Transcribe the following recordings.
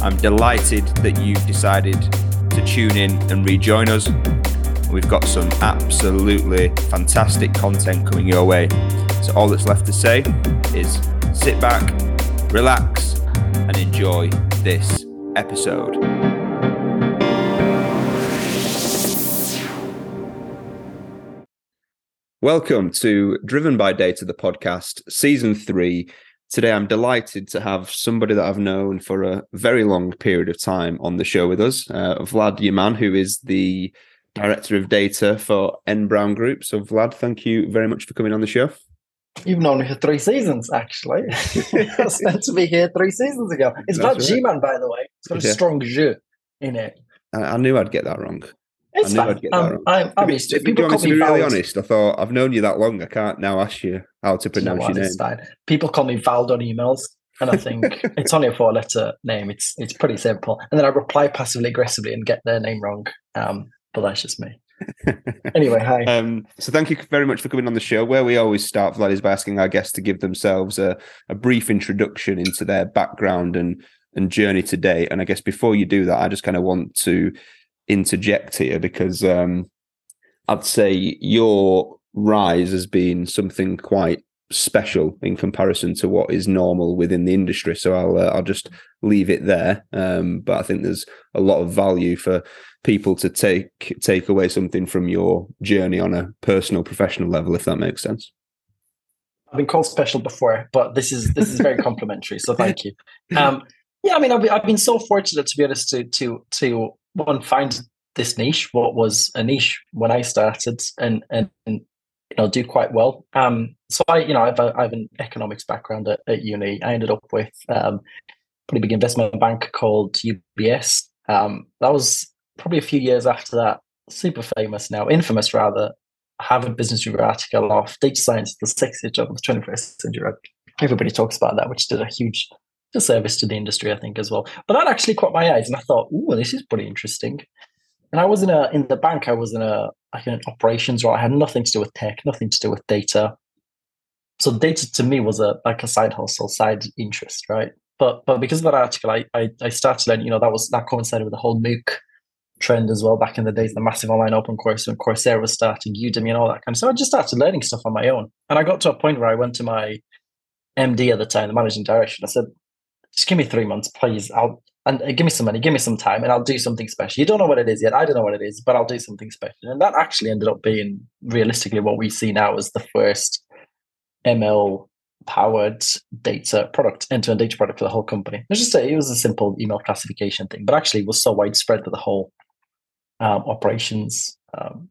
I'm delighted that you've decided to tune in and rejoin us. We've got some absolutely fantastic content coming your way. So all that's left to say is sit back, relax, and enjoy this episode. Welcome to Driven by Data, the podcast, season three. Today, I'm delighted to have somebody that I've known for a very long period of time on the show with us, uh, Vlad Yaman, who is the director of data for N Brown Group. So, Vlad, thank you very much for coming on the show. You've known me for three seasons, actually. I was meant to be here three seasons ago. It's Vlad right. G-Man, by the way. It's got a yeah. strong G in it. I, I knew I'd get that wrong. It's fine. Um, I'm, I'm used to it. People call me to be really honest, I thought I've known you that long. I can't now ask you how to pronounce you know your name. People call me Vald on emails, and I think it's only a four-letter name. It's it's pretty simple. And then I reply passively aggressively and get their name wrong. Um, but that's just me. anyway, hi. Um, so thank you very much for coming on the show. Where we always start, Vlad, is by asking our guests to give themselves a, a brief introduction into their background and and journey today. And I guess before you do that, I just kind of want to interject here because um, I'd say your rise has been something quite special in comparison to what is normal within the industry. So I'll uh, I'll just leave it there. Um, but I think there's a lot of value for people to take take away something from your journey on a personal, professional level, if that makes sense. I've been called special before, but this is this is very complimentary. So thank you. Um, yeah, I mean, I've been, I've been so fortunate to be honest to to to one find this niche, what was a niche when I started, and and, and you know do quite well. Um, so I, you know, I have, a, I have an economics background at, at uni. I ended up with um, pretty big investment bank called UBS. Um, that was probably a few years after that. Super famous now, infamous rather. Harvard Business Review article off data science, the sexiest job of the 21st century. Everybody talks about that, which did a huge disservice to the industry, I think, as well. But that actually caught my eyes, and I thought, "Ooh, this is pretty interesting." And I was in a in the bank. I was in a like an operations role. I had nothing to do with tech, nothing to do with data. So data to me was a like a side hustle, side interest, right? But but because of that article, I I, I started and. You know, that was that coincided with the whole MOOC trend as well back in the days, the massive online open course when Coursera was starting, Udemy and all that kind of stuff. I just started learning stuff on my own. And I got to a point where I went to my MD at the time, the managing director, and I said, just give me three months, please. I'll and uh, give me some money, give me some time, and I'll do something special. You don't know what it is yet. I don't know what it is, but I'll do something special. And that actually ended up being realistically what we see now as the first ML powered data product, end to end data product for the whole company. Let's just say it was a simple email classification thing, but actually was so widespread that the whole um, operations um,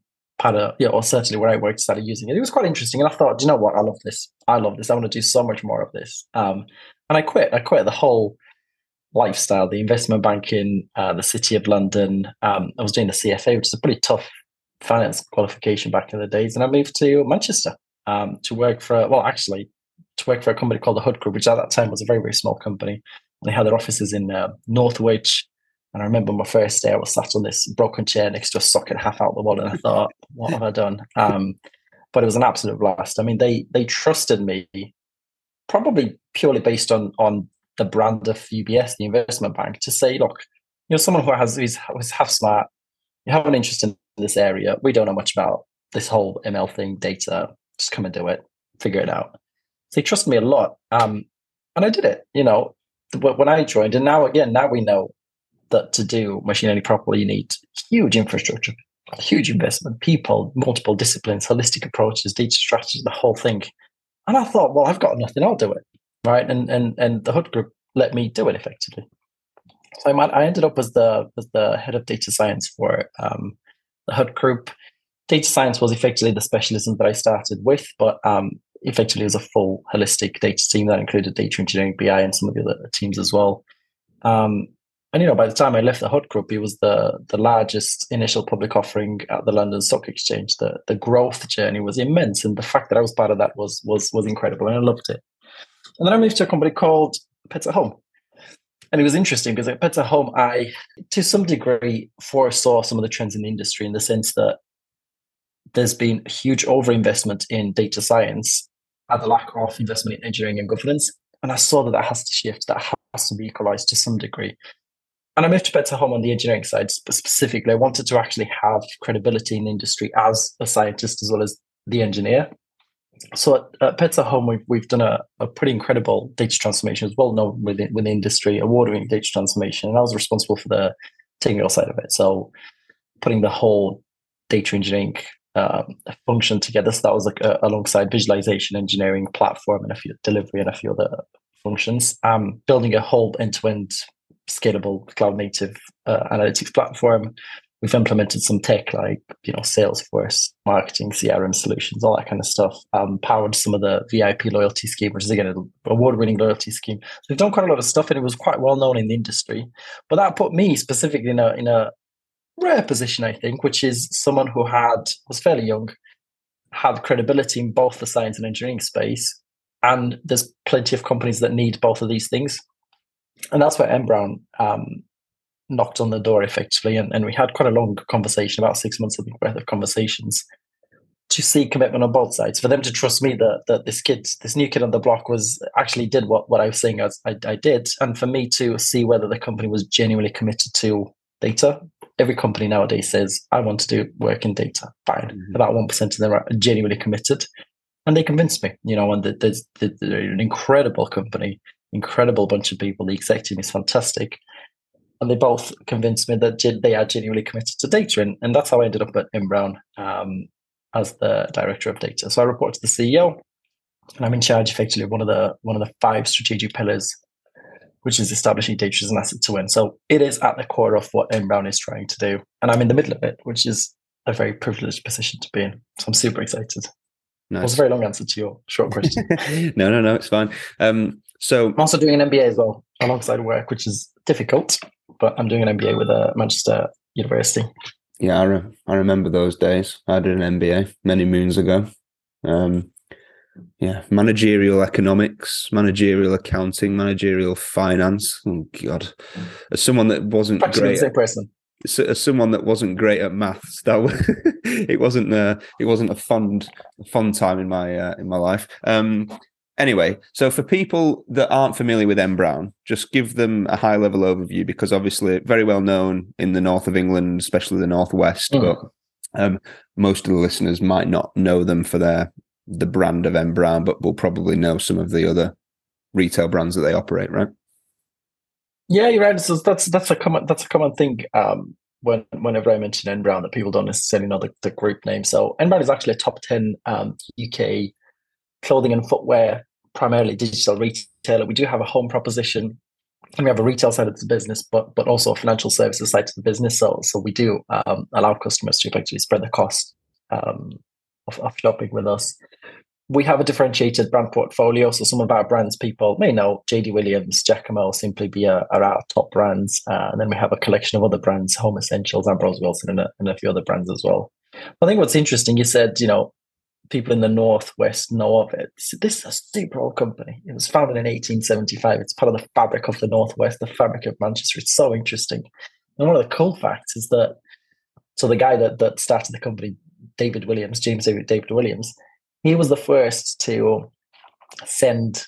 yeah, or certainly where I worked started using it. It was quite interesting. And I thought, you know what? I love this. I love this. I want to do so much more of this. Um, and I quit. I quit the whole lifestyle, the investment banking, uh, the City of London. Um, I was doing the CFA, which is a pretty tough finance qualification back in the days, and I moved to Manchester um, to work for. Well, actually, to work for a company called the Hut Group, which at that time was a very very small company. They had their offices in uh, Northwich. And I remember my first day, I was sat on this broken chair next to a socket half out the wall, and I thought, "What have I done?" Um, but it was an absolute blast. I mean, they they trusted me, probably purely based on on the brand of UBS, the investment bank, to say, look, you're someone who has who's, who's half smart, you have an interest in this area. We don't know much about this whole ML thing, data. Just come and do it, figure it out. So he trusted me a lot, um, and I did it. You know, when I joined, and now again, now we know that to do machine learning properly, you need huge infrastructure, huge investment, people, multiple disciplines, holistic approaches, data strategies, the whole thing. And I thought, well, I've got nothing, I'll do it right? And and and the Hut Group let me do it effectively. So I, I ended up as the as the head of data science for um, the Hut Group. Data science was effectively the specialism that I started with, but um, effectively was a full holistic data team that included data engineering, BI, and some of the other teams as well. Um, and you know, by the time I left the Hut Group, it was the the largest initial public offering at the London Stock Exchange. The the growth journey was immense, and the fact that I was part of that was was was incredible, and I loved it. And then I moved to a company called Pets at Home, and it was interesting because at Pets at Home, I to some degree foresaw some of the trends in the industry in the sense that there's been huge overinvestment in data science at the lack of investment in engineering and governance. And I saw that that has to shift, that has to be equalized to some degree. And I moved to at Home on the engineering side specifically. I wanted to actually have credibility in the industry as a scientist as well as the engineer. So at, at Home, we've, we've done a, a pretty incredible data transformation as well known within, within the industry, award-winning data transformation. And I was responsible for the technical side of it. So putting the whole data engineering um, function together. So that was like a, alongside visualization, engineering, platform, and a few delivery and a few other functions. Um, building a whole end-to-end scalable cloud native uh, analytics platform. We've implemented some tech like you know Salesforce, marketing, CRM solutions, all that kind of stuff. Um, powered some of the VIP loyalty scheme, which is again an award-winning loyalty scheme. So we've done quite a lot of stuff, and it was quite well known in the industry. But that put me specifically in a in a rare position, I think, which is someone who had was fairly young, had credibility in both the science and engineering space, and there's plenty of companies that need both of these things, and that's where N Brown um, knocked on the door effectively, and, and we had quite a long conversation, about six months of worth of conversations, to see commitment on both sides for them to trust me that that this kid, this new kid on the block, was actually did what what I was saying as I, I did, and for me to see whether the company was genuinely committed to data every company nowadays says, I want to do work in data. Fine. Mm-hmm. About 1% of them are genuinely committed. And they convinced me, you know, and they're an incredible company, incredible bunch of people. The exec team is fantastic. And they both convinced me that they are genuinely committed to data. And, and that's how I ended up at N Brown um, as the director of data. So I report to the CEO and I'm in charge effectively of one of the one of the five strategic pillars which is establishing data as an asset to win. So it is at the core of what N Brown is trying to do. And I'm in the middle of it, which is a very privileged position to be in. So I'm super excited. Nice. It was a very long answer to your short question. no, no, no, it's fine. Um, so I'm also doing an MBA as well alongside work, which is difficult, but I'm doing an MBA with a uh, Manchester University. Yeah, I, re- I remember those days. I did an MBA many moons ago. Um, yeah, managerial economics, managerial accounting, managerial finance. Oh God, as someone that wasn't Practically great, person. As someone that wasn't great at maths, that was, it wasn't a it wasn't a fun fun time in my uh, in my life. Um, anyway, so for people that aren't familiar with N Brown, just give them a high level overview because obviously very well known in the north of England, especially the northwest, mm. but um, most of the listeners might not know them for their the brand of N Brown, but will probably know some of the other retail brands that they operate, right? Yeah, you're right. So that's that's a common that's a common thing. Um, when whenever I mention N Brown, that people don't necessarily know the, the group name. So N Brown is actually a top ten um, UK clothing and footwear, primarily digital retailer. We do have a home proposition, and we have a retail side of the business, but but also a financial services side to the business. So so we do um, allow customers to effectively spread the cost um, of, of shopping with us. We have a differentiated brand portfolio. So some of our brands people may know JD Williams, Jacamo, Simply Be are, are our top brands. Uh, and then we have a collection of other brands, Home Essentials, Ambrose Wilson, and a, and a few other brands as well. I think what's interesting, you said, you know, people in the northwest know of it. This is a super old company. It was founded in 1875. It's part of the fabric of the northwest, the fabric of Manchester. It's so interesting. And one of the cool facts is that so the guy that that started the company, David Williams, James David Williams, he was the first to send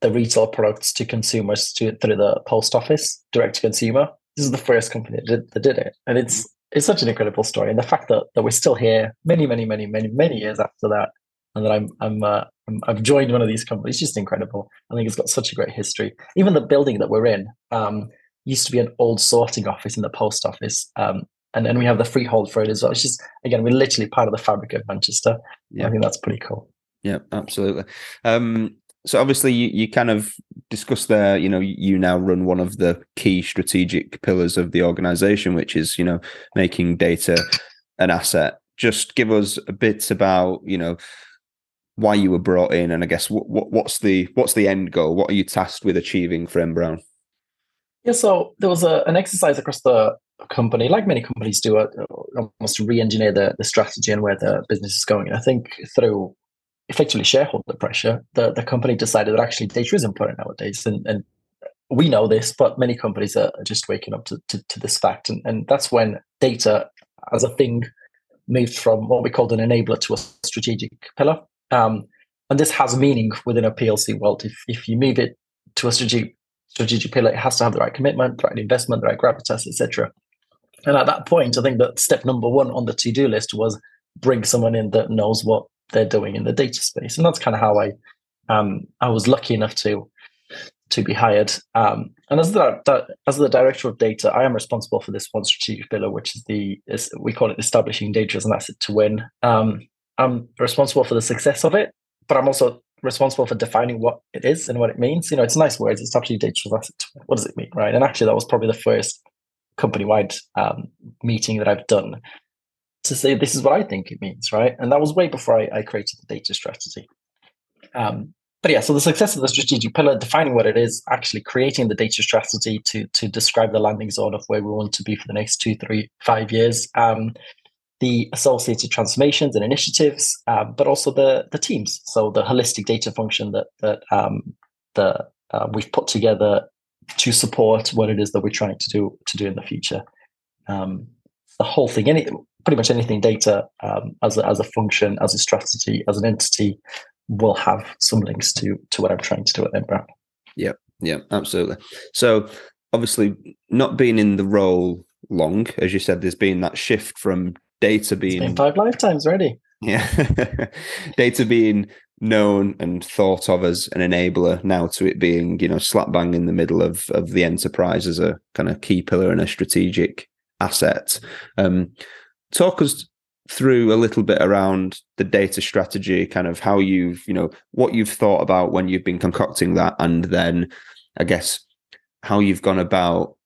the retail products to consumers to, through the post office, direct to consumer. This is the first company that did, that did it, and it's it's such an incredible story. And the fact that, that we're still here many, many, many, many, many years after that, and that I'm I'm, uh, i have joined one of these companies, just incredible. I think it's got such a great history. Even the building that we're in um, used to be an old sorting office in the post office, um, and then we have the freehold for it as well. It's just again, we're literally part of the fabric of Manchester. Yeah, I think that's pretty cool. Yeah, absolutely. Um, so obviously, you, you kind of discussed there. You know, you now run one of the key strategic pillars of the organization, which is you know making data an asset. Just give us a bit about you know why you were brought in, and I guess what, what what's the what's the end goal? What are you tasked with achieving for N Brown? Yeah, so there was a, an exercise across the company, like many companies do, uh, almost to re-engineer the, the strategy and where the business is going. And I think through effectively shareholder pressure, the, the company decided that actually data is important nowadays. And, and we know this, but many companies are just waking up to, to, to this fact. And, and that's when data as a thing moved from what we called an enabler to a strategic pillar. Um, and this has meaning within a PLC world. If, if you move it to a strategic strategic pillar, it has to have the right commitment, the right investment, the right gravitas, etc. And at that point, I think that step number one on the to-do list was bring someone in that knows what they're doing in the data space. And that's kind of how I um, I was lucky enough to to be hired. Um, and as the as the director of data, I am responsible for this one strategic pillar, which is the is, we call it establishing data as an asset to win. Um, I'm responsible for the success of it, but I'm also responsible for defining what it is and what it means. You know, it's nice words. It's actually data as an asset to. What does it mean, right? And actually, that was probably the first company-wide um, meeting that I've done to say this is what I think it means, right? And that was way before I, I created the data strategy. Um, but yeah, so the success of the strategic pillar, defining what it is, actually creating the data strategy to to describe the landing zone of where we want to be for the next two, three, five years. Um, the associated transformations and initiatives, uh, but also the the teams. So the holistic data function that that um, the uh, we've put together to support what it is that we're trying to do to do in the future. Um, the whole thing, any pretty much anything data um, as a, as a function, as a strategy, as an entity, will have some links to to what I'm trying to do at N Brown. Yeah, yeah, absolutely. So obviously, not being in the role long, as you said, there's been that shift from data being five lifetimes already. Yeah, data being known and thought of as an enabler now to it being you know slap bang in the middle of of the enterprise as a kind of key pillar and a strategic asset. Um, talk us through a little bit around the data strategy, kind of how you've, you know, what you've thought about when you've been concocting that, and then I guess how you've gone about.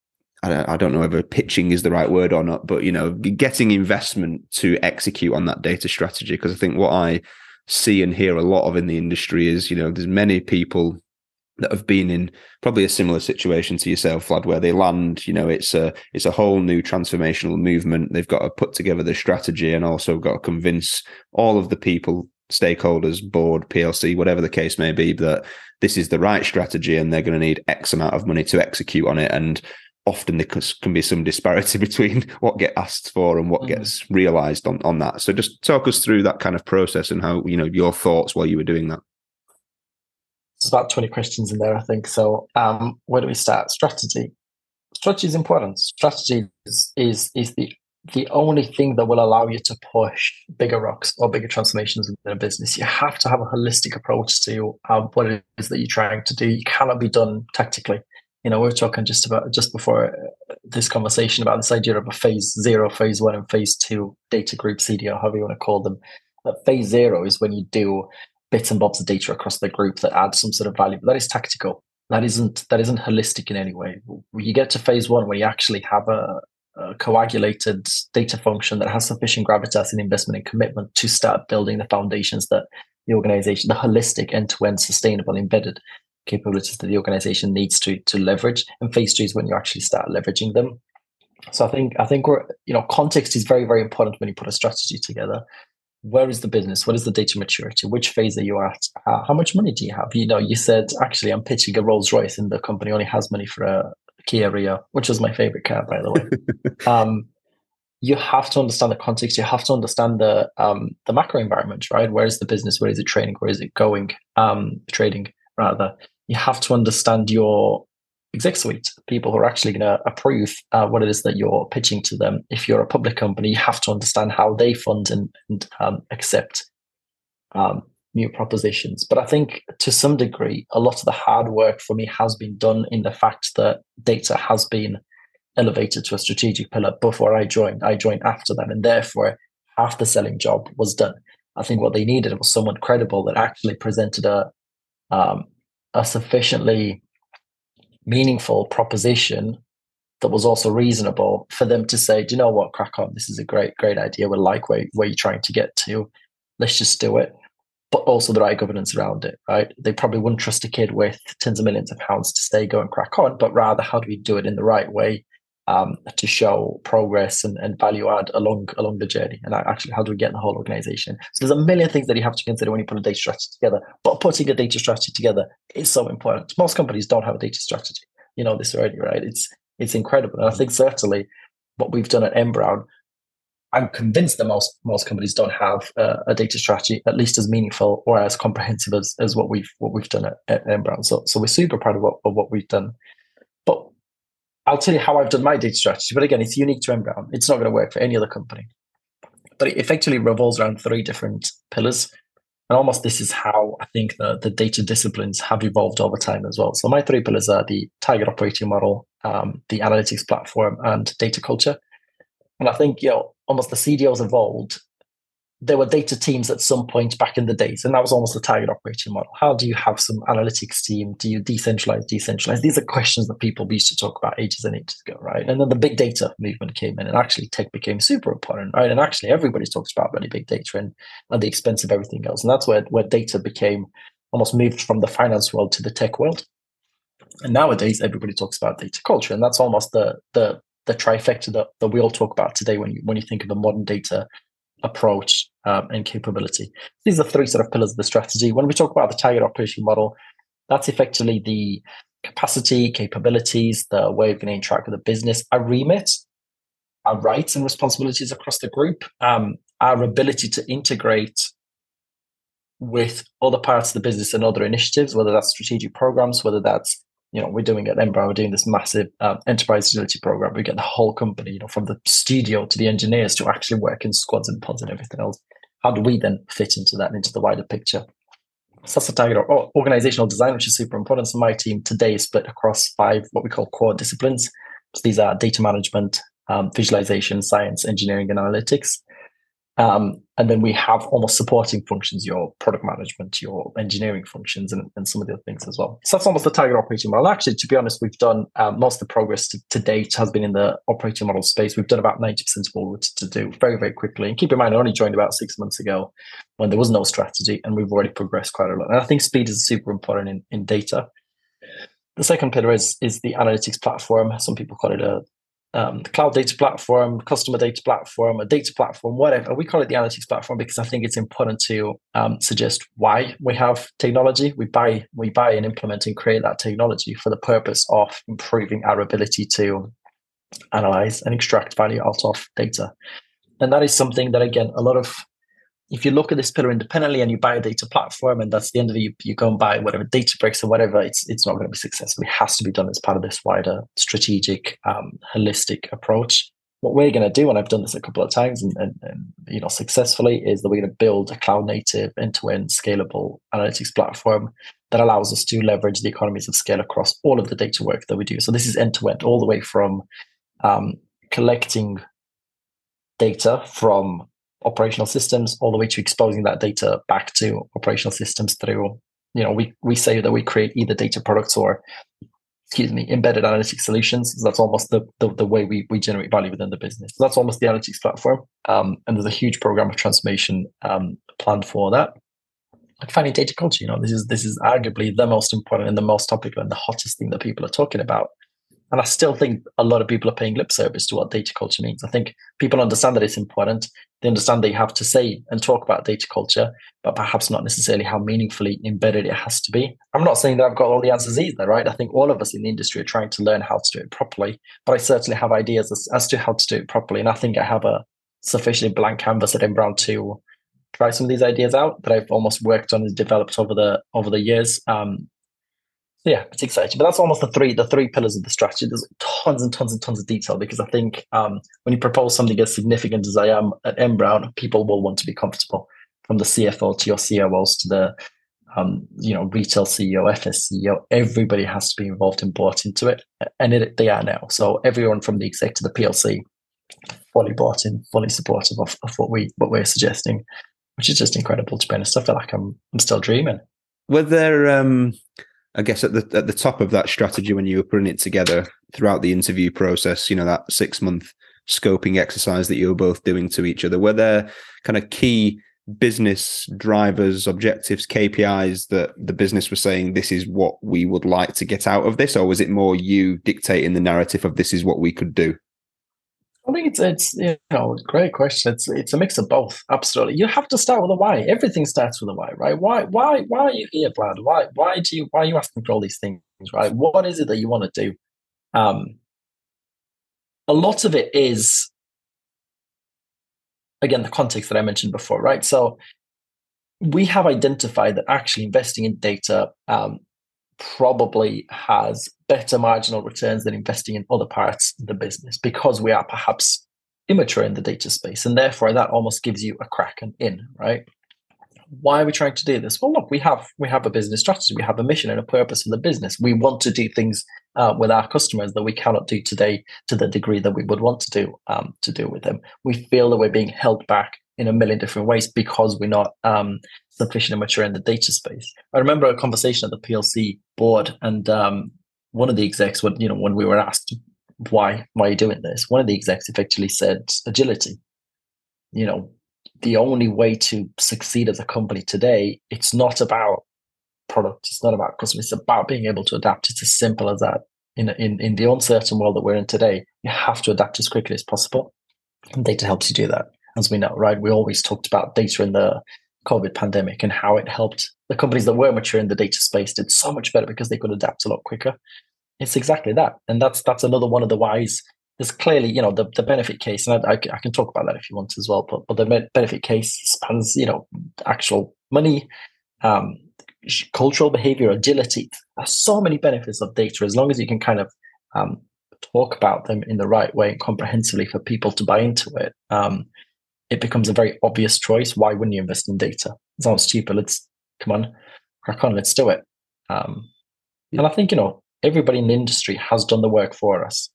I don't know whether pitching is the right word or not, but you know, getting investment to execute on that data strategy. Because I think what I see and hear a lot of in the industry is, you know, there's many people that have been in probably a similar situation to yourself, Vlad, where they land, you know, it's a it's a whole new transformational movement. They've got to put together the strategy and also got to convince all of the people, stakeholders, board, PLC, whatever the case may be, that this is the right strategy and they're going to need X amount of money to execute on it. And often there can be some disparity between what gets asked for and what mm-hmm. gets realized on, on that. So just talk us through that kind of process and how, you know, your thoughts while you were doing that. There's about 20 questions in there, I think. So, um, where do we start? Strategy. Strategy is important. Strategy is, is, is the the only thing that will allow you to push bigger rocks or bigger transformations within a business. You have to have a holistic approach to what it is that you're trying to do. You cannot be done tactically. You know, we are talking just about just before uh, this conversation about this idea of a phase zero, phase one, and phase two data group CDO, however you want to call them. But phase zero is when you do bits and bobs of data across the group that add some sort of value. But that is tactical. That isn't that isn't holistic in any way. You get to phase one where you actually have a, a coagulated data function that has sufficient gravitas and investment and commitment to start building the foundations that the organization, the holistic end-to-end sustainable embedded capabilities that the organization needs to to leverage. And phase two is when you actually start leveraging them. So I think I think we're you know context is very very important when you put a strategy together where is the business? What is the data maturity? Which phase are you at? Uh, how much money do you have? You know, you said actually I'm pitching a Rolls Royce, and the company only has money for a Kia Rio, which was my favorite car, by the way. um, you have to understand the context. You have to understand the um, the macro environment, right? Where is the business? Where is it trading? Where is it going? Um, trading rather. You have to understand your exec suite, people who are actually going to approve uh, what it is that you're pitching to them. If you're a public company, you have to understand how they fund and, and um, accept um, new propositions. But I think to some degree, a lot of the hard work for me has been done in the fact that data has been elevated to a strategic pillar before I joined. I joined after that, and therefore half the selling job was done. I think what they needed was someone credible that actually presented a um, a sufficiently meaningful proposition that was also reasonable for them to say, do you know what, crack on, this is a great, great idea. We like where, where you're trying to get to. Let's just do it. but also the right governance around it, right? They probably wouldn't trust a kid with tens of millions of pounds to stay, go and crack on, but rather how do we do it in the right way um, to show progress and, and value add along along the journey? And actually, how do we get the whole organization? So there's a million things that you have to consider when you put a data strategy together. But putting a data strategy together is so important. Most companies don't have a data strategy. You know this already, right? It's it's incredible, and I think certainly what we've done at N Brown I'm convinced that most most companies don't have uh, a data strategy at least as meaningful or as comprehensive as, as what we've what we've done at, at N Brown. So so we're super proud of what of what we've done. I'll tell you how I've done my data strategy. But again, it's unique to M. It's not going to work for any other company. But it effectively revolves around three different pillars. And almost this is how I think the, the data disciplines have evolved over time as well. So my three pillars are the target operating model, um, the analytics platform, and data culture. And I think, you know, almost the CDOs evolved. There were data teams at some point back in the days, and that was almost the target operating model. How do you have some analytics team? Do you decentralize, decentralize? These are questions that people used to talk about ages and ages ago, right? And then the big data movement came in, and actually tech became super important, right? And actually everybody talks about really big data and at the expense of everything else. And that's where, where data became almost moved from the finance world to the tech world. And nowadays everybody talks about data culture, and that's almost the the the trifecta that, that we all talk about today when you when you think of a modern data approach um, and capability. These are three sort of pillars of the strategy. When we talk about the target operation model, that's effectively the capacity, capabilities, the way we're going to interact with the business, our remit, our rights and responsibilities across the group, um, our ability to integrate with other parts of the business and other initiatives, whether that's strategic programs, whether that's you know, we're doing at N Brown, we're doing this massive uh, enterprise agility program. We get the whole company, you know, from the studio to the engineers to actually work in squads and pods and everything else. How do we then fit into that, into the wider picture? So that's the target or organizational design, which is super important. So my team today is split across five what we call core disciplines. So these are data management, um, visualization, science, engineering, and analytics. Um, and then we have almost supporting functions, your product management, your engineering functions, and, and some of the other things as well. So that's almost the target operating model. Actually, to be honest, we've done um, most of the progress to, to, date has been in the operating model space. We've done about 90% of all we to do very, very quickly. And keep in mind, I only joined about six months ago when there was no strategy, and we've already progressed quite a lot. And I think speed is super important in, in data. The second pillar is, is the analytics platform. Some people call it a um, cloud data platform, customer data platform, a data platform, whatever. We call it the analytics platform because I think it's important to um, suggest why we have technology. We buy, we buy and implement and create that technology for the purpose of improving our ability to analyze and extract value out of data. And that is something that, again, a lot of if you look at this pillar independently and you buy a data platform and that's the end of it, you, you go and buy whatever Databricks or whatever, it's it's not going to be successful. It has to be done as part of this wider strategic, um, holistic approach. What we're going to do, and I've done this a couple of times and, and, and you know successfully, is that we're going to build a cloud native, end-to-end scalable analytics platform that allows us to leverage the economies of scale across all of the data work that we do. So this is end-to-end, all the way from um, collecting data from operational systems all the way to exposing that data back to operational systems through you know we we say that we create either data products or excuse me embedded analytics solutions. That's almost the, the, the way we, we generate value within the business. So that's almost the analytics platform. Um, and there's a huge program of transformation um, planned for that. Finding data culture you know this is this is arguably the most important and the most topical and the hottest thing that people are talking about and I still think a lot of people are paying lip service to what data culture means. I think people understand that it's important. They understand they have to say and talk about data culture, but perhaps not necessarily how meaningfully embedded it has to be. I'm not saying that I've got all the answers either, right? I think all of us in the industry are trying to learn how to do it properly, but I certainly have ideas as, as to how to do it properly. And I think I have a sufficiently blank canvas at Brown to try some of these ideas out that I've almost worked on and developed over the over the years. Um, yeah, it's exciting. But that's almost the three the three pillars of the strategy. There's tons and tons and tons of detail because I think um, when you propose something as significant as I am at N Brown, people will want to be comfortable. From the CFO to your COOs to the um, you know retail CEO, FS CEO, everybody has to be involved and bought into it, and it, they are now. So everyone from the exec to the PLC, fully bought in, fully supportive of, of what we what we're suggesting, which is just incredible. To be honest, I feel like I'm I'm still dreaming. Were there um I guess at the at the top of that strategy when you were putting it together throughout the interview process, you know, that six month scoping exercise that you were both doing to each other, were there kind of key business drivers, objectives, KPIs that the business was saying this is what we would like to get out of this, or was it more you dictating the narrative of this is what we could do? I think it's it's you know great question. It's it's a mix of both. Absolutely, you have to start with a why. Everything starts with a why, right? Why why why are you here, Vlad? Why why do you why are you asking for all these things, right? What is it that you want to do? Um, a lot of it is again the context that I mentioned before, right? So we have identified that actually investing in data um, probably has better marginal returns than investing in other parts of the business because we are perhaps immature in the data space and therefore that almost gives you a crack and in right? Why are we trying to do this? Well look we have we have a business strategy we have a mission and a purpose for the business. We want to do things uh, with our customers that we cannot do today to the degree that we would want to do um, to do with them. We feel that we're being held back in a million different ways because we're not um, sufficient and mature in the data space. I remember a conversation at the PLC board, and um, one of the execs, when you know, when we were asked why why are you doing this, one of the execs effectively said agility. You know, the only way to succeed as a company today, it's not about product, it's not about customers, it's about being able to adapt. It's as simple as that. In, in, in the uncertain world that we're in today, you have to adapt as quickly as possible. And data helps you do that as we know, right? We always talked about data in the COVID pandemic and how it helped the companies that were mature in the data space did so much better because they could adapt a lot quicker. It's exactly that, and that's that's another one of the whys. There's clearly, you know, the, the benefit case, and I, I, can talk about that if you want as well. But but the benefit case spans, you know, actual money, um, cultural behavior, agility. There's so many benefits of data as long as you can kind of um, talk about them in the right way and comprehensively for people to buy into it. Um, it becomes a very obvious choice. Why wouldn't you invest in data? It sounds cheaper. Let's come on, crack on, let's do it. Um, yeah. And I think, you know, everybody in the industry has done the work for us.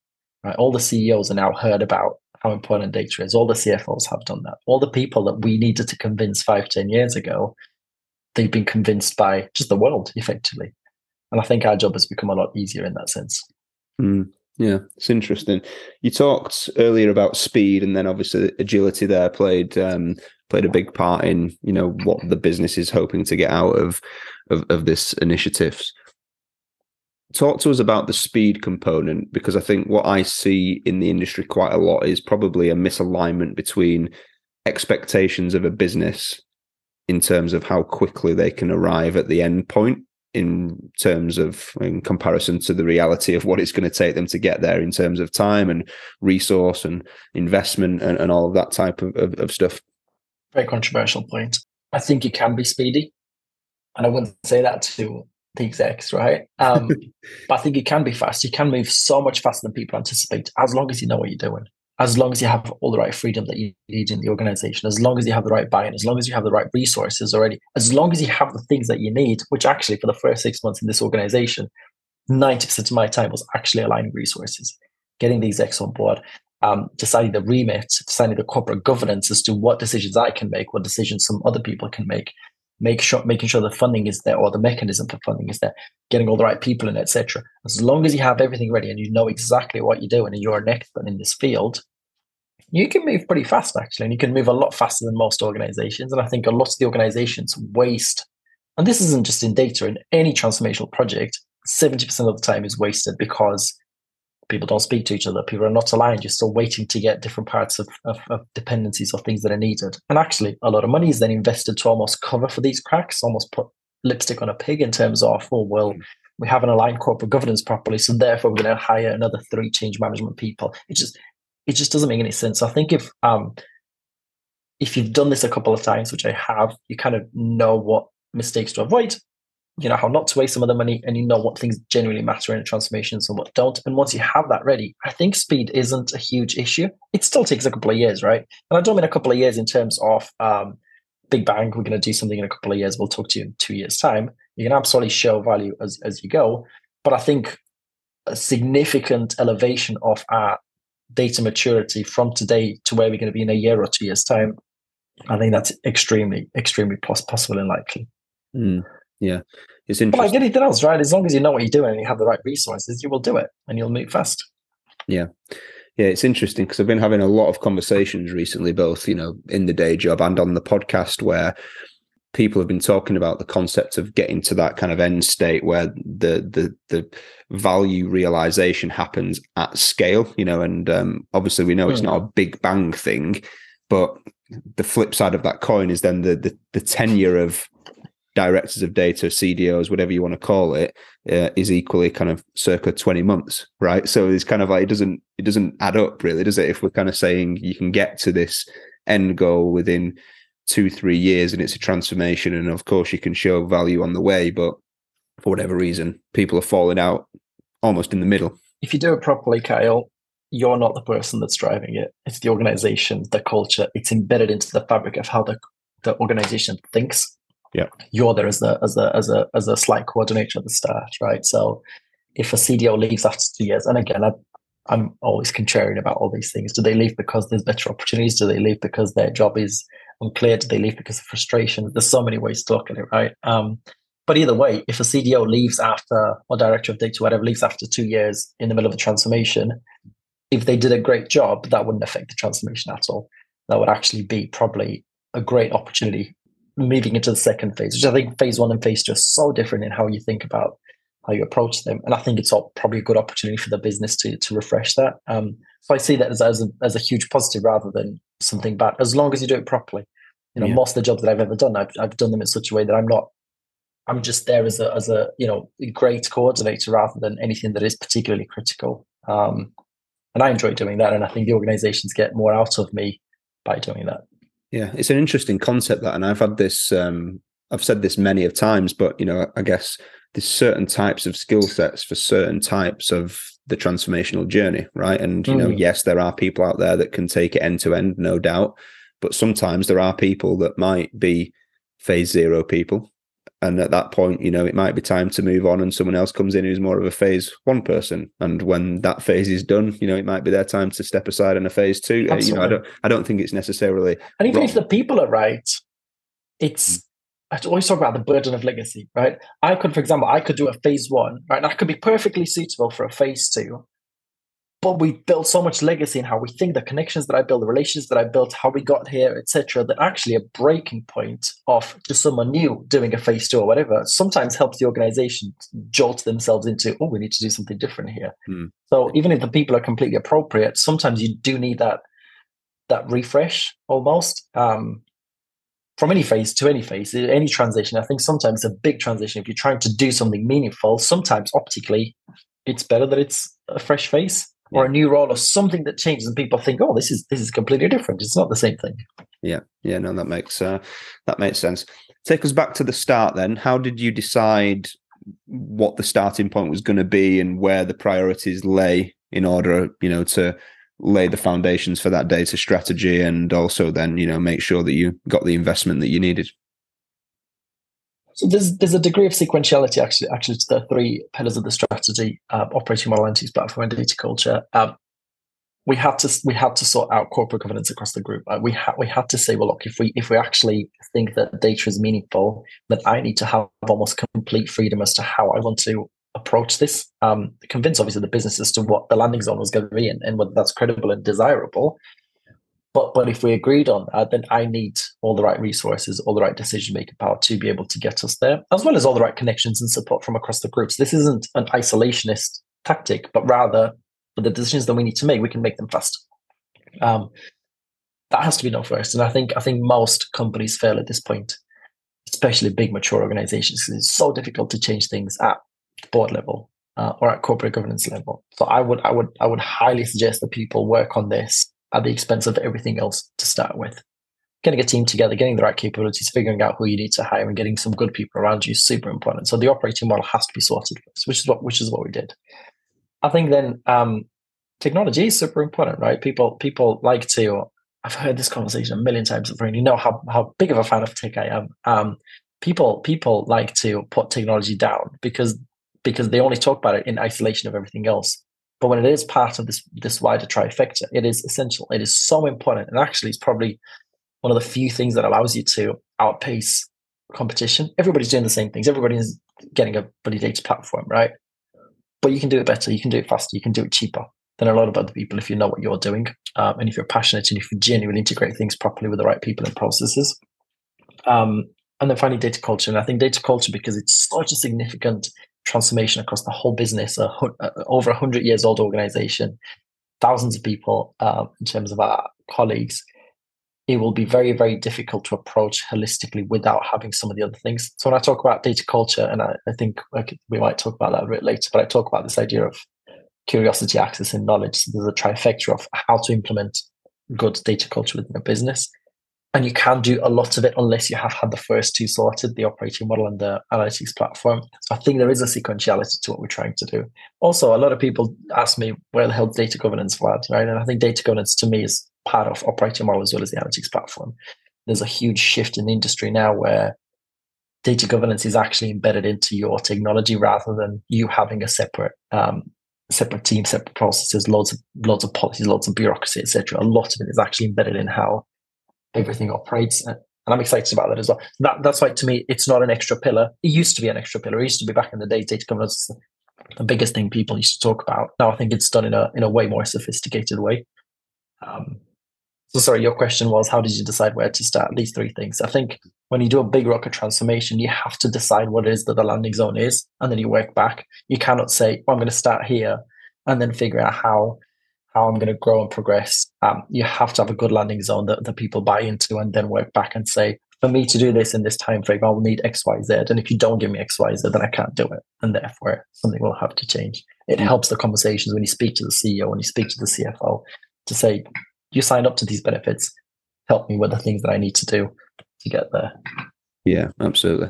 Right? All the CEOs are now heard about how important data is. All the CFOs have done that. All the people that we needed to convince five, ten years ago, they've been convinced by just the world, effectively. And I think our job has become a lot easier in that sense. Mm. Yeah, it's interesting. You talked earlier about speed, and then obviously agility there played um, played a big part in you know what the business is hoping to get out of of, of this initiatives. Talk to us about the speed component because I think what I see in the industry quite a lot is probably a misalignment between expectations of a business in terms of how quickly they can arrive at the end point in terms of in comparison to the reality of what it's going to take them to get there in terms of time and resource and investment and, and all of that type of, of, of stuff. Very controversial point. I think it can be speedy. And i wouldn't say that to the execs right? Um, but i think it can be fast. You can move so much faster than people anticipate as long as you know what you're doing as long as you have all the right freedom that you need in the organization, as long as you have the right buy-in, as long as you have the right resources already, as long as you have the things that you need, which actually for the first six months in this organization, 90% of my time was actually aligning resources, getting the execs on board, um, deciding the remit, deciding the corporate governance as to what decisions I can make, what decisions some other people can make, make sure making sure the funding is there or the mechanism for funding is there, getting all the right people in, etc. As long as you have everything ready and you know exactly what you're doing and you're an expert in this field, you can move pretty fast actually, and you can move a lot faster than most organizations. And I think a lot of the organizations waste, and this isn't just in data, in any transformational project, 70% of the time is wasted because people don't speak to each other, people are not aligned, you're still waiting to get different parts of, of, of dependencies or things that are needed. And actually, a lot of money is then invested to almost cover for these cracks, almost put lipstick on a pig in terms of, oh, well, mm. we haven't aligned corporate governance properly, so therefore we're going to hire another three change management people. It just it just doesn't make any sense. I think if um if you've done this a couple of times, which I have, you kind of know what mistakes to avoid, you know how not to waste some of the money, and you know what things genuinely matter in a transformation and what don't. And once you have that ready, I think speed isn't a huge issue. It still takes a couple of years, right? And I don't mean a couple of years in terms of um, big bang. We're going to do something in a couple of years. We'll talk to you in two years' time. You can absolutely show value as as you go, but I think a significant elevation of our data maturity from today to where we're going to be in a year or two years time i think that's extremely extremely possible and likely. Mm, yeah. It's interesting but like anything else right as long as you know what you're doing and you have the right resources you will do it and you'll move fast. Yeah. Yeah, it's interesting because I've been having a lot of conversations recently, both you know in the day job and on the podcast, where people have been talking about the concept of getting to that kind of end state where the the the value realization happens at scale. You know, and um, obviously we know it's hmm. not a big bang thing, but the flip side of that coin is then the the, the tenure of directors of data, CDOs, whatever you want to call it, uh, is equally kind of circa 20 months, right? So it's kind of like it doesn't it doesn't add up really, does it? If we're kind of saying you can get to this end goal within two, three years and it's a transformation, and of course you can show value on the way, but for whatever reason, people are falling out almost in the middle. If you do it properly, Kyle, you're not the person that's driving it. It's the organization, the culture. It's embedded into the fabric of how the, the organization thinks yeah you're there as a as a as a as a slight coordinator at the start right so if a cdo leaves after two years and again I, i'm always contrarian about all these things. Do they leave because there's better opportunities? Do they leave because their job is unclear? Do they leave because of frustration? There's so many ways to look at it right? Um, but either way if a cdo leaves after or director of data whatever leaves after two years in the middle of a transformation if they did a great job that wouldn't affect the transformation at all. That would actually be probably a great opportunity moving into the second phase, which I think phase one and phase two are so different in how you think about how you approach them. And I think it's all, probably a good opportunity for the business to to refresh that. Um, so I see that as, as, a, as a huge positive rather than something bad, as long as you do it properly. You know, yeah. most of the jobs that I've ever done, I've, I've done them in such a way that I'm not, I'm just there as a, as a, you know, great coordinator rather than anything that is particularly critical. Um, and I enjoy doing that. And I think the organizations get more out of me by doing that. Yeah, it's an interesting concept that, and I've had this. Um, I've said this many of times, but you know, I guess there's certain types of skill sets for certain types of the transformational journey, right? And you mm. know, yes, there are people out there that can take it end to end, no doubt, but sometimes there are people that might be phase zero people and at that point you know it might be time to move on and someone else comes in who's more of a phase one person and when that phase is done you know it might be their time to step aside in a phase two Absolutely. you know i don't i don't think it's necessarily and even wrong. if the people are right it's mm. I always talk about the burden of legacy, right? I could, for example, I could do a phase one, right? And I could be perfectly suitable for a phase two, but we built so much legacy in how we think the connections that i built the relations that i built how we got here etc that actually a breaking point of just someone new doing a phase two or whatever sometimes helps the organization jolt themselves into oh we need to do something different here mm. so even if the people are completely appropriate sometimes you do need that that refresh almost um, from any phase to any phase any transition i think sometimes a big transition if you're trying to do something meaningful sometimes optically it's better that it's a fresh face or a new role or something that changes and people think oh this is this is completely different. It's not the same thing. Yeah. Yeah no that makes uh, that makes sense. Take us back to the start then. How did you decide what the starting point was going to be and where the priorities lay in order you know to lay the foundations for that data strategy and also then you know make sure that you got the investment that you needed so there's there's a degree of sequentiality actually actually to the three pillars of the strategy: uh, operating model, entities, platform, and data culture. Um, we had to we had to sort out corporate governance across the group. Uh, we had we had to say, well, look, if we if we actually think that data is meaningful, then I need to have almost complete freedom as to how I want to approach this. Um, convince obviously the business as to what the landing zone was going to be and, and whether that's credible and desirable. But but if we agreed on that, then I need all the right resources, all the right decision making power to be able to get us there, as well as all the right connections and support from across the groups. This isn't an isolationist tactic, but rather for the decisions that we need to make, we can make them fast. Um, that has to be done first, and I think I think most companies fail at this point, especially big mature organizations. It's so difficult to change things at board level uh, or at corporate governance level. So I would I would I would highly suggest that people work on this at the expense of everything else to start with. Getting a team together, getting the right capabilities, figuring out who you need to hire, and getting some good people around you is super important. So the operating model has to be sorted first, which is what which is what we did. I think then um, technology is super important, right? People people like to. I've heard this conversation a million times before, and you know how how big of a fan of tech I am. Um, people people like to put technology down because because they only talk about it in isolation of everything else. But when it is part of this this wider trifecta, it is essential. It is so important, and actually, it's probably one of the few things that allows you to outpace competition. Everybody's doing the same things. Everybody's getting a bloody data platform, right? But you can do it better. You can do it faster. You can do it cheaper. than a lot of other people if you know what you're doing um, and if you're passionate and if you genuinely integrate things properly with the right people and processes. Um, and then finally, data culture. And I think data culture, because it's such a significant transformation across the whole business, a, a, over a 100 years old organization, thousands of people um, in terms of our colleagues, it will be very, very difficult to approach holistically without having some of the other things. So when I talk about data culture, and I, I think we might talk about that a bit later, but I talk about this idea of curiosity, access, and knowledge. So there's a trifecta of how to implement good data culture within a business. And you can do a lot of it unless you have had the first two sorted, the operating model and the analytics platform. So I think there is a sequentiality to what we're trying to do. Also, a lot of people ask me where the hell data governance was, right? And I think data governance to me is part of operating model as well as the analytics platform. There's a huge shift in the industry now where data governance is actually embedded into your technology rather than you having a separate um, separate team, separate processes, loads of loads of policies, loads of bureaucracy, etc. A lot of it is actually embedded in how everything operates. And I'm excited about that as well. That, that's why to me, it's not an extra pillar. It used to be an extra pillar. It used to be back in the day, data governance the biggest thing people used to talk about. Now I think it's done in a in a way more sophisticated way. Um, so sorry, your question was how did you decide where to start? These three things. I think when you do a big rocket transformation, you have to decide what it is that the landing zone is, and then you work back. You cannot say, oh, "I'm going to start here," and then figure out how how I'm going to grow and progress. Um, you have to have a good landing zone that, that people buy into, and then work back and say, "For me to do this in this time frame, I will need X, Y, Z. And if you don't give me X, Y, Z, then I can't do it, and therefore something will have to change." It mm. helps the conversations when you speak to the CEO, when you speak to the CFO, to say, "You signed up to these benefits. Help me with the things that I need to do." to get there. Yeah, absolutely.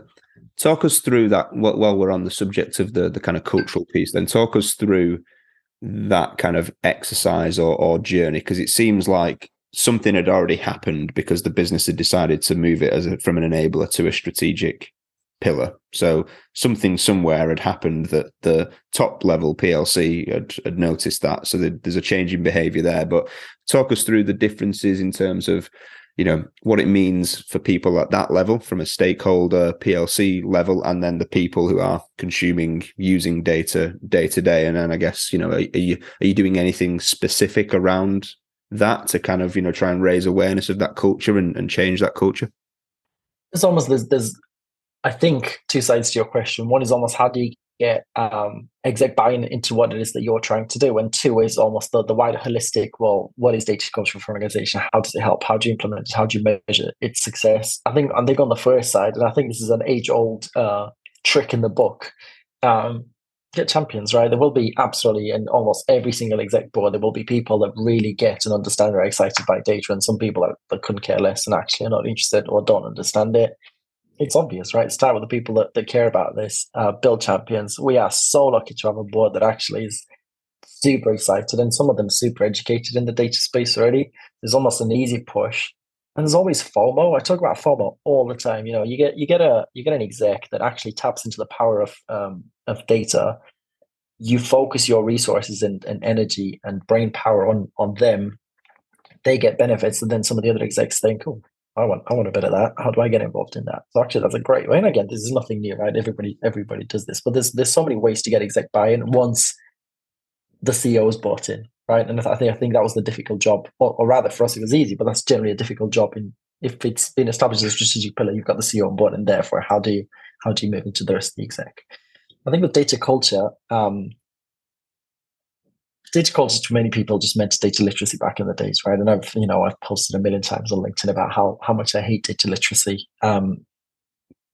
Talk us through that while we're on the subject of the the kind of cultural piece. Then talk us through that kind of exercise or, or journey because it seems like something had already happened because the business had decided to move it as a, from an enabler to a strategic pillar. So something somewhere had happened that the top level PLC had, had noticed that. So there's a change in behavior there. But talk us through the differences in terms of you know what it means for people at that level from a stakeholder plc level and then the people who are consuming using data day to day. And then i guess you know are, are, you are you doing anything specific around that to kind of you know try and raise awareness of that culture and, and change that culture? It's almost there's there's i think two sides to your question. One is almost how do you get um, exec buy-in into what it is that you're trying to do. And two is almost the, the wider holistic, well, what is data culture for an organization? How does it help? How do you implement it? How do you measure its success? I think I think on the first side, and I think this is an age-old uh, trick in the book, um, get champions, right? There will be absolutely in almost every single exec board, there will be people that really get and understand are excited by data, and some people that, that couldn't care less and actually are not interested or don't understand it it's obvious, right? Start with the people that, that care about this. Uh, build champions. We are so lucky to have a board that actually is super excited, and some of them super educated in the data space already. There's almost an easy push, and there's always FOMO. I talk about FOMO all the time. You know, you get you get a you get an exec that actually taps into the power of um, of data. You focus your resources and, and energy and brain power on on them. They get benefits, and then some of the other execs think, "Oh, I want I want a bit of that. How do I get involved in that? So actually, that's a great way. And again, this is nothing new, right? Everybody everybody does this, but there's there's so many ways to get exec buy-in once the CEO is bought in, right? And I think I think that was the difficult job, or, or rather for us, it was easy, but that's generally a difficult job. In if it's been established as a strategic pillar, you've got the CEO on board, and therefore, how do you how do you move into the rest of the exec? I think with data culture, um, data culture to many people just meant data literacy back in the days, right? And I've, you know, I've posted a million times on LinkedIn about how how much I hate data literacy. Um,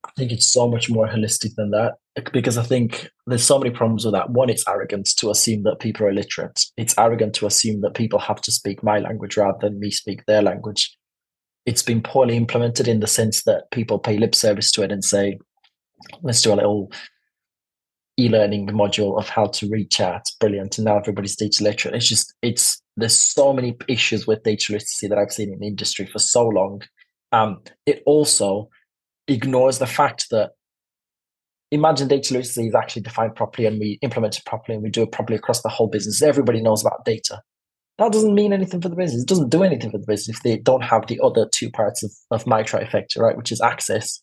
I think it's so much more holistic than that because I think there's so many problems with that. One, it's arrogant to assume that people are illiterate. It's arrogant to assume that people have to speak my language rather than me speak their language. It's been poorly implemented in the sense that people pay lip service to it and say, let's do a little e-learning module of how to read chat. Brilliant. And now everybody's data literate. It's just it's there's so many issues with data literacy that I've seen in the industry for so long. Um, it also ignores the fact that imagine data literacy is actually defined properly and we implement it properly and we do it properly across the whole business. Everybody knows about data. That doesn't mean anything for the business. It doesn't do anything for the business if they don't have the other two parts of, of my trifecta, right? Which is access.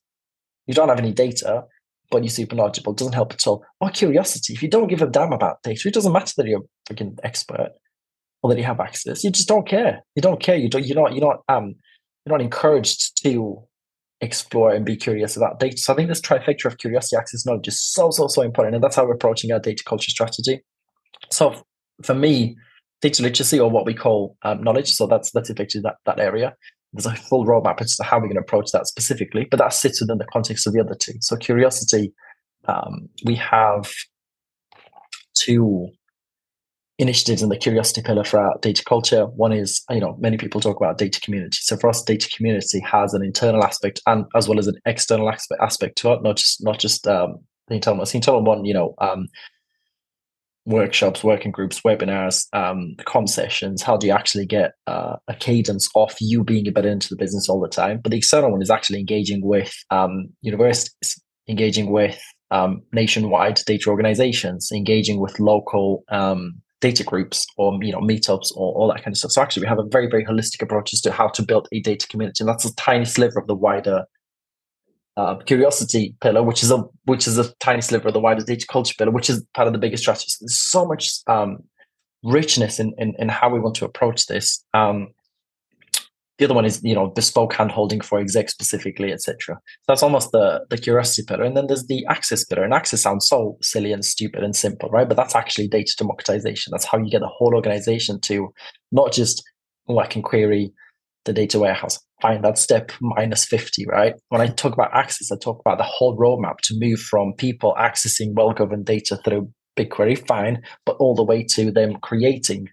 You don't have any data but you're super knowledgeable. Doesn't help at all. Or curiosity. If you don't give a damn about data, it doesn't matter that you're a freaking expert. or that you have access. You just don't care. You don't care. You don't. You're not. You're not. Um, you're not encouraged to explore and be curious about data. So I think this trifecta of curiosity, access, knowledge is so so so important, and that's how we're approaching our data culture strategy. So for me, data literacy or what we call um, knowledge. So that's that's effectively that that area. There's a full roadmap as to how we're going to approach that specifically, but that sits within the context of the other two. So curiosity, um, we have two initiatives in the curiosity pillar for our data culture. One is, you know, many people talk about data community. So for us, data community has an internal aspect and as well as an external aspect aspect to it, not just not just um, the internal. Internal one, you know, um, workshops, working groups, webinars, um, com sessions. How do you actually get uh, a cadence of you being embedded into the business all the time? But the external one is actually engaging with um, universities, engaging with um, nationwide data organizations, engaging with local um, data groups or you know meetups or all that kind of stuff. So actually, we have a very very holistic approach as to how to build a data community, and that's a tiny sliver of the wider uh, curiosity pillar, which is a which is a tiny sliver of the wider data culture pillar, which is part of the biggest strategy. So there's so much um, richness in, in, in how we want to approach this. Um, the other one is you know bespoke hand holding for exec specifically, etc. So that's almost the the curiosity pillar, and then there's the access pillar. And access sounds so silly and stupid and simple, right? But that's actually data democratization. That's how you get the whole organization to not just oh, I can query the data warehouse. Fine, that's step minus 50, right? When I talk about access, I talk about the whole roadmap to move from people accessing well governed data through BigQuery, fine, but all the way to them creating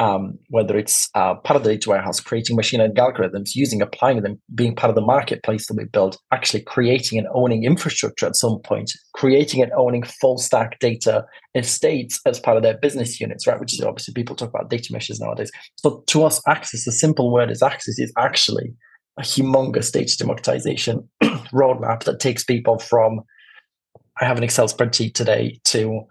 um, whether it's uh, part of the data warehouse, creating machine learning algorithms, using, applying them, being part of the marketplace that we build, actually creating and owning infrastructure at some point, creating and owning full stack data estates as part of their business units, right? Which is obviously people talk about data meshes nowadays. So to us, access, the simple word is access, is actually a humongous data democratization roadmap that takes people from I have an Excel spreadsheet today to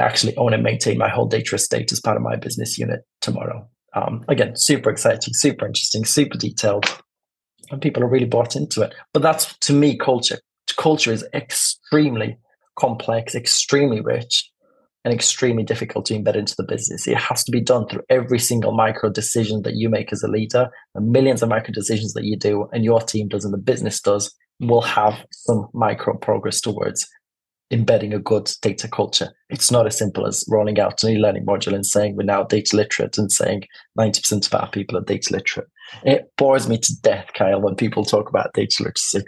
I actually own and maintain my whole data estate as part of my business unit tomorrow. Um, again, super exciting, super interesting, super detailed, and people are really bought into it. But that's to me culture. Culture is extremely complex, extremely rich, and extremely difficult to embed into the business. It has to be done through every single micro decision that you make as a leader, the millions of micro decisions that you do, and your team does, and the business does, will have some micro progress towards embedding a good data culture. It's not as simple as rolling out an e-learning module and saying we're now data literate and saying 90% of our people are data literate. It bores me to death, Kyle, when people talk about data literacy.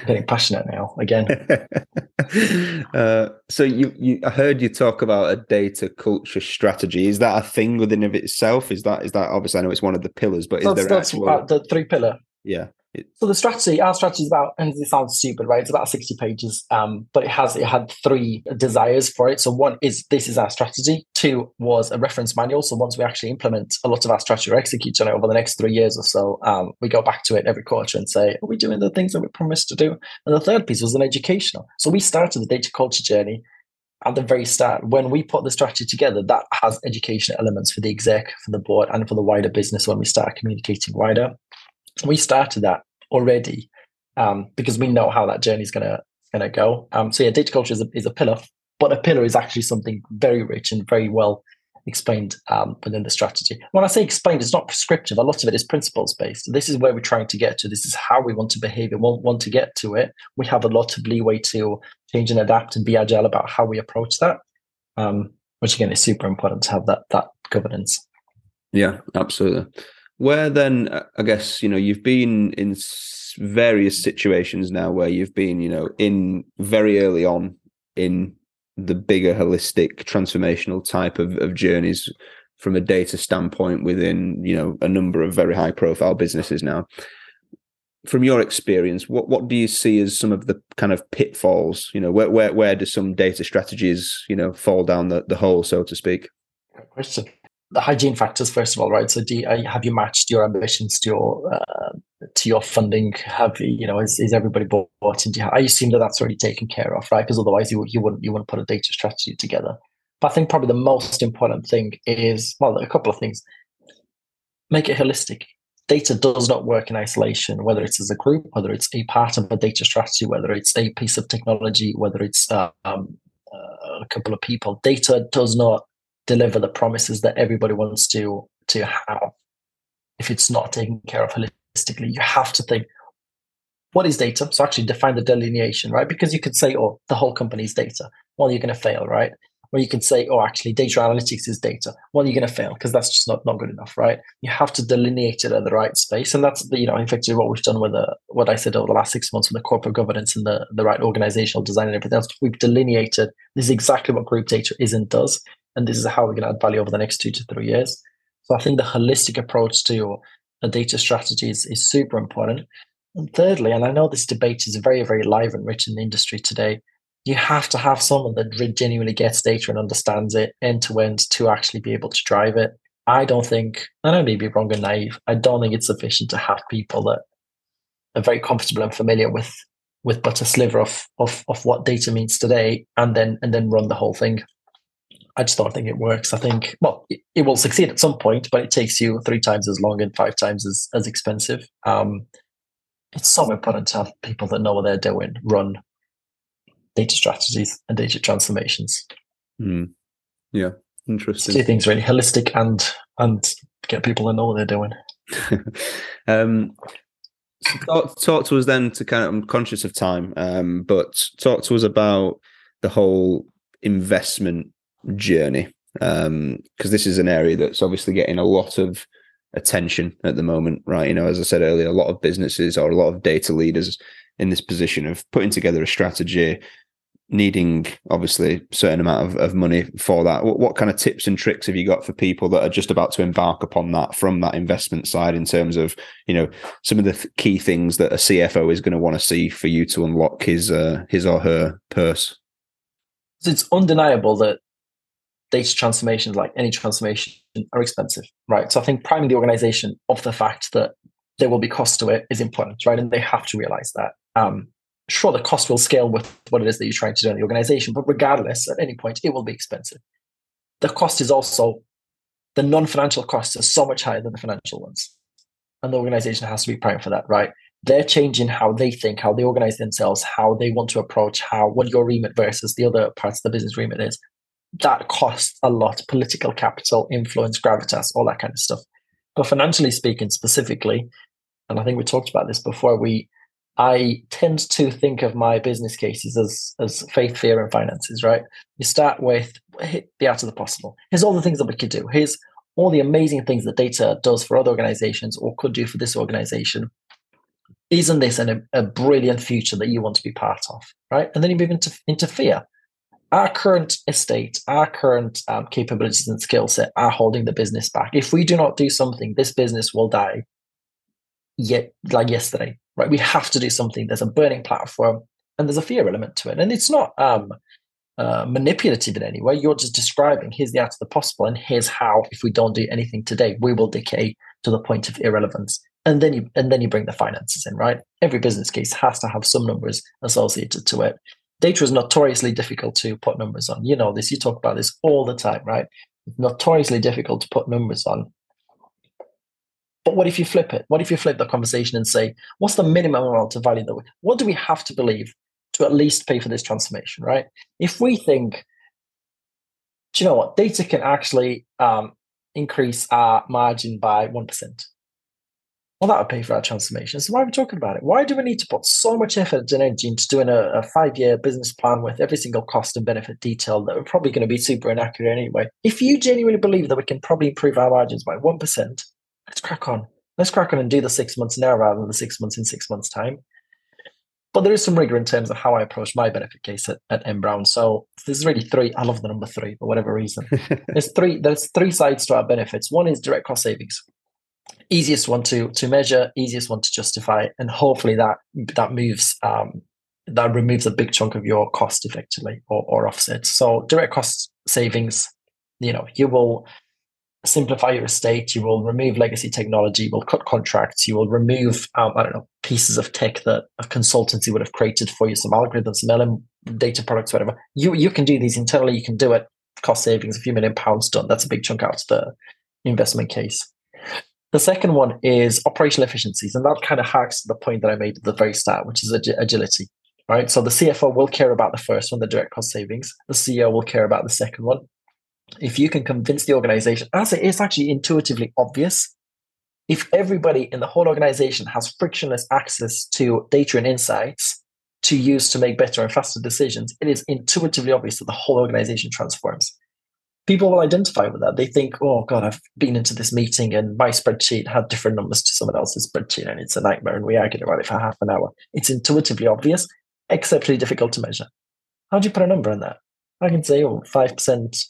I'm getting passionate now again. uh, so you, you, I heard you talk about a data culture strategy. Is that a thing within of itself? Is that is that obviously I know it's one of the pillars, but is that's, there that's actual... the three pillar? Yeah. So the strategy, our strategy is about, and it sounds stupid, right? It's about 60 pages, um, but it has it had three desires for it. So one is this is our strategy. Two was a reference manual. So once we actually implement a lot of our strategy or execute on it over the next three years or so, um, we go back to it every quarter and say, are we doing the things that we promised to do? And the third piece was an educational. So we started the data culture journey at the very start. When we put the strategy together, that has educational elements for the exec, for the board, and for the wider business when we start communicating wider we started that already um, because we know how that journey is going to going to go. Um, so yeah, data culture is a, is a pillar, but a pillar is actually something very rich and very well explained um, within the strategy. When I say explained, it's not prescriptive. A lot of it is principles based. This is where we're trying to get to. This is how we want to behave and want, want to get to it. We have a lot of leeway to change and adapt and be agile about how we approach that. Um, which again is super important to have that that governance. Yeah, absolutely. Where then, uh, I guess, you know, you've been in various situations now where you've been, you know, in very early on in the bigger holistic transformational type of, of journeys from a data standpoint within, you know, a number of very high profile businesses now. From your experience, what, what do you see as some of the kind of pitfalls? You know, where where where do some data strategies, you know, fall down the, the hole, so to speak? Good question the hygiene factors first of all, right? So, do you, have you matched your ambitions to your uh, to your funding? Have you, you know, is, is everybody bought into? I assume that that's already taken care of, right? Because otherwise, you you wouldn't you wouldn't put a data strategy together. But I think probably the most important thing is well, a couple of things. Make it holistic. Data does not work in isolation, whether it's as a group, whether it's a part of a data strategy, whether it's a piece of technology, whether it's um, uh, a couple of people. Data does not deliver the promises that everybody wants to to have if it's not taken care of holistically. You have to think what is data? So actually define the delineation, right? Because you could say, oh, the whole company's data. Well, you're going to fail, right? Or you could say, oh, actually, data analytics is data. Well, you're going to fail because that's just not, not good enough, right? You have to delineate it at the right space. And that's, the, you know, effectively what we've done with the, what I said over the last six months with the corporate governance and the, the right organizational design and everything else. We've delineated this is exactly what group data is and does. And this is how we're going to add value over the next two to three years. So I think the holistic approach to a uh, data strategy is, is super important. And thirdly, and I know this debate is very, very live and rich in the industry today, you have to have someone that genuinely gets data and understands it end to end to actually be able to drive it. I don't think, and I may be wrong and naive, I don't think it's sufficient to have people that are very comfortable and familiar with with but a sliver of of of what data means today and then and then run the whole thing. I just don't think it works. I think well, it, it will succeed at some point, but it takes you three times as long and five times as as expensive. Um, it's so important to have people that know what they're doing run data strategies and data transformations. Mm. Yeah, interesting. Two things really holistic and and get people to know what they're doing. um, so talk, talk, to us then to kind of I'm conscious of time, um, but talk to us about the whole investment journey because um, this is an area that's obviously getting a lot of attention at the moment, right? You know, as I said earlier, a lot of businesses or a lot of data leaders in this position of putting together a strategy, needing obviously a certain amount of, of money for that what, what, kind of tips and tricks have you got for people that are just about to embark upon that from that investment side in terms of you know some of the th- key things that a cfo is going to want to see for you to unlock his uh, his or her purse it's undeniable that data transformations like any transformation are expensive right? So i think priming the organization of the fact that there will be cost to it is important right? And they have to realize that. Um, sure the cost will scale with what it is that you're trying to do in the organization but regardless at any point it will be expensive. The cost is also the non-financial costs are so much higher than the financial ones. And the organization has to be primed for that right? They're changing how they think how they organize themselves how they want to approach how what your remit versus the other parts of the business remit is that costs a lot political capital influence gravitas all that kind of stuff but financially speaking specifically and i think we talked about this before we I tend to think of my business cases as as faith, fear, and finances. Right? You start with the art of the possible. Here's all the things that we could do. Here's all the amazing things that data does for other organizations or could do for this organization. Isn't this an, a brilliant future that you want to be part of? Right? And then you move into into fear. Our current estate, our current um, capabilities and skill set are holding the business back. If we do not do something, this business will die. Yet, like yesterday, right? We have to do something. There's a burning platform and there's a fear element to it. And it's not um, uh, manipulative in any way. You're just describing here's the art of the possible, and here's how, if we don't do anything today, we will decay to the point of irrelevance. And then you and then you bring the finances in, right? Every business case has to have some numbers associated to it. Data is notoriously difficult to put numbers on. You know this. You talk about this all the time, right? It's notoriously difficult to put numbers on but what if you flip it? What if you flip the conversation and say, what's the minimum amount of value that we, what do we have to believe to at least pay for this transformation, right? If we think, do you know what, data can actually um, increase our margin by 1%. Well, that would pay for our transformation. So why are we talking about it? Why do we need to put so much effort and energy into doing a, a five-year business plan with every single cost and benefit detail that we're probably going to be super inaccurate anyway? If you genuinely believe that we can probably improve our margins by 1%, let's crack on. Let's crack on and do the six months now rather than the six months in six months' time. But there is some rigor in terms of how I approach my benefit case at, at N Brown. So there's really three. I love the number three for whatever reason. there's three. There's three sides to our benefits. One is direct cost savings, easiest one to to measure, easiest one to justify, and hopefully that that moves um, that removes a big chunk of your cost effectively or, or offset. So direct cost savings, you know, you will simplify your estate. You will remove legacy technology. You will cut contracts. You will remove, um, I don't know, pieces of tech that a consultancy would have created for you, some algorithms, some LM data products, whatever. You you can do these internally. You can do it. Cost savings, a few million pounds done. That's a big chunk out of the investment case. The second one is operational efficiencies, and that kind of harks to the point that I made at the very start, which is ag- agility. Right. So the CFO will care about the first one, the direct cost savings. The CEO will care about the second one if you can convince the organization, as it is actually intuitively obvious, if everybody in the whole organization has frictionless access to data and insights to use to make better and faster decisions, it is intuitively obvious that the whole organization transforms. People will identify with that. They think, oh God, I've been into this meeting and my spreadsheet had different numbers to someone else's spreadsheet and it's a nightmare and we argued about it for half an hour. It's intuitively obvious, exceptionally difficult to measure. How do you put a number on that? I can say, oh, 5%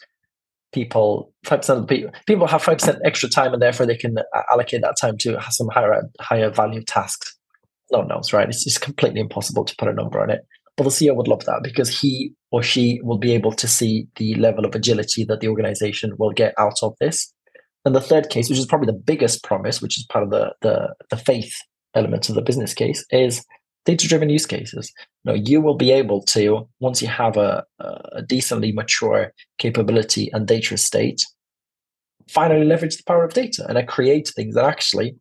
people, 5% of people, people have 5% extra time and therefore they can uh, allocate that time to some higher, higher value tasks. No one knows, right? It's just completely impossible to put a number on it. But the CEO would love that because he or she will be able to see the level of agility that the organization will get out of this. And the third case, which is probably the biggest promise, which is part of the the, the faith element of the business case, is data-driven use cases. You, know, you will be able to once you have a, a decently mature capability and data estate, finally leverage the power of data and I create things that actually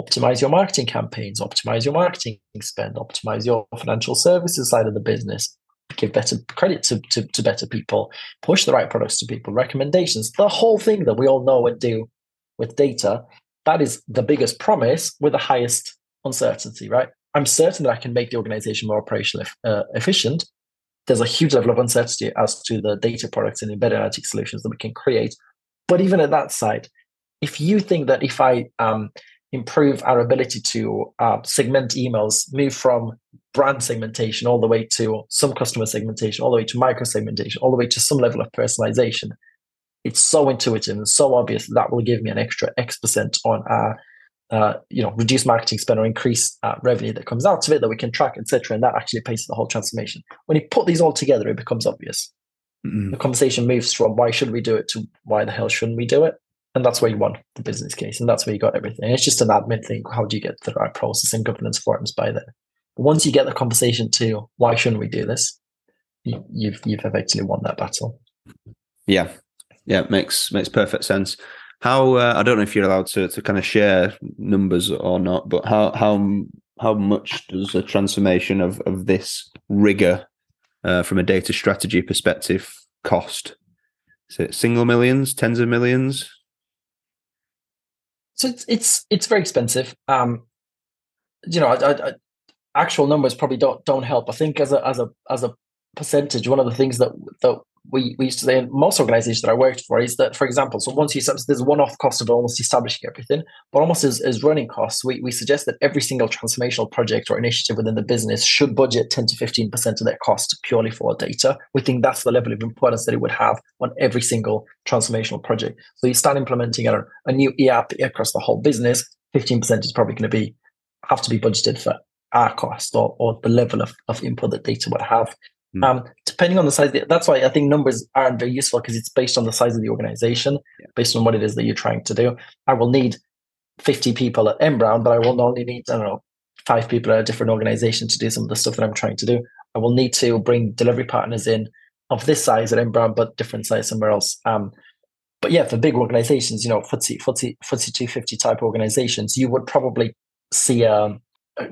optimize your marketing campaigns, optimize your marketing spend, optimize your financial services side of the business, give better credit to, to, to, better people, push the right products to people, recommendations, the whole thing that we all know and do with data. That is the biggest promise with the highest uncertainty, right? I'm certain that I can make the organization more operationally uh, efficient. There's a huge level of uncertainty as to the data products and embedded analytic solutions that we can create. But even at that side, if you think that if I um, improve our ability to uh, segment emails, move from brand segmentation all the way to some customer segmentation, all the way to micro segmentation, all the way to some level of personalization. It's so intuitive and so obvious that, that will give me an extra X percent on our, uh, you know, reduce marketing spend or increase uh, revenue that comes out of it that we can track, etc. And that actually pays for the whole transformation. When you put these all together, it becomes obvious. Mm-hmm. The conversation moves from why should we do it to why the hell shouldn't we do it? And that's where you want the business case and that's where you got everything. It's just an admin thing. How do you get the right process and governance forums by there once you get the conversation to why shouldn't we do this? You've, you've effectively won that battle. Yeah. Yeah makes makes perfect sense. How uh, i don't know if you're allowed to, to kind of share numbers or not but how how how much does a transformation of of this rigor uh, from a data strategy perspective cost? Is it single millions tens of millions so it's it's it's very expensive. Um, you know, I, I, actual numbers probably don't don't help. I think as a as a as a percentage, one of the things that that we, we used to say in most organizations that I worked for is that, for example, so once you there's one-off cost of almost establishing everything, but almost as, as running costs, we, we suggest that every single transformational project or initiative within the business should budget 10 to 15% of their cost purely for data. We think that's the level of importance that it would have on every single transformational project. So you start implementing a, a new ERP across the whole business, 15% is probably going to be have to be budgeted for our cost or, or the level of, of input that data would have. Mm. Um, depending on the size, the, that's why I think numbers aren't very useful because it's based on the size of the organization, yeah. based on what it is that you're trying to do. I will need 50 people at N Brown, but I will only need, I don't know, five people at a different organization to do some of the stuff that I'm trying to do. I will need to bring delivery partners in of this size at N Brown, but different size somewhere else. Um, but yeah, for big organizations, you know, FTSE, FTSE, FTSE 250 type organizations, you would probably see um,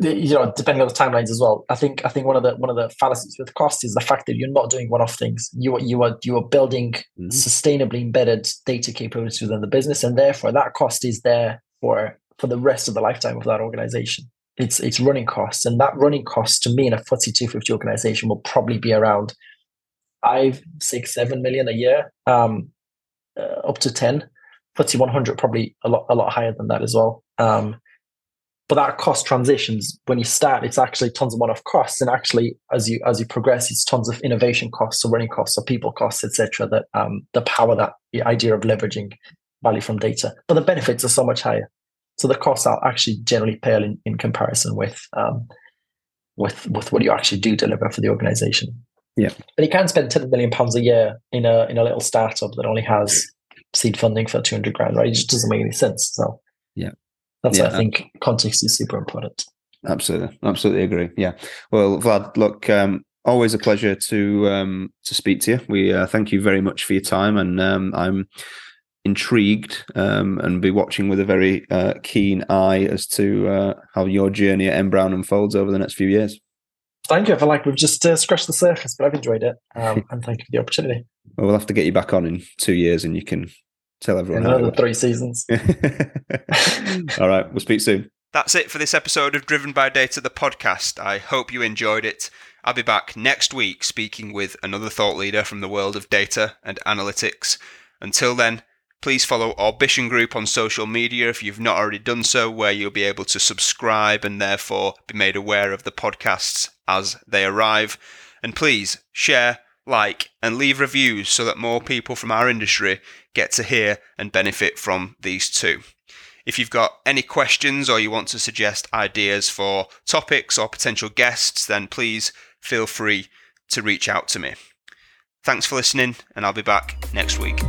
you know, depending on the timelines as well. I think I think one of the one of the fallacies with cost is the fact that you're not doing one-off things. You are you are you are building mm-hmm. sustainably embedded data capabilities within the business, and therefore that cost is there for for the rest of the lifetime of that organization. It's it's running costs, and that running cost to me in a FTSE 250 organization will probably be around five, six, seven million a year, um, uh, up to ten. FTSE 100 probably a lot a lot higher than that as well. Um, but that cost transitions when you start it's actually tons of one-off costs. And actually as you as you progress it's tons of innovation costs or running costs or people costs etc that um the power that the idea of leveraging value from data. But the benefits are so much higher. So the costs are actually generally pale in, in comparison with um with with what you actually do deliver for the organization. Yeah. But you can spend 10 million pounds a year in a in a little startup that only has seed funding for 200 grand right? It just doesn't make any sense so. Yeah that's yeah. I think context is super important. Absolutely, absolutely agree. Yeah. Well, Vlad, look, um, always a pleasure to um, to speak to you. We uh, thank you very much for your time, and um, I'm intrigued um, and be watching with a very uh, keen eye as to uh, how your journey at N Brown unfolds over the next few years. Thank you. I feel like we've just uh, scratched the surface, but I've enjoyed it, um, and thank you for the opportunity. Well, we'll have to get you back on in two years, and you can tell everyone. Another three seasons. All right, we'll speak soon. That's it for this episode of Driven by Data, the podcast. I hope you enjoyed it. I'll be back next week speaking with another thought leader from the world of data and analytics. Until then, please follow Orbition Group on social media if you've not already done so, where you'll be able to subscribe and therefore be made aware of the podcasts as they arrive. And please share, like, and leave reviews so that more people from our industry get to hear and benefit from these two. If you've got any questions or you want to suggest ideas for topics or potential guests, then please feel free to reach out to me. Thanks for listening, and I'll be back next week.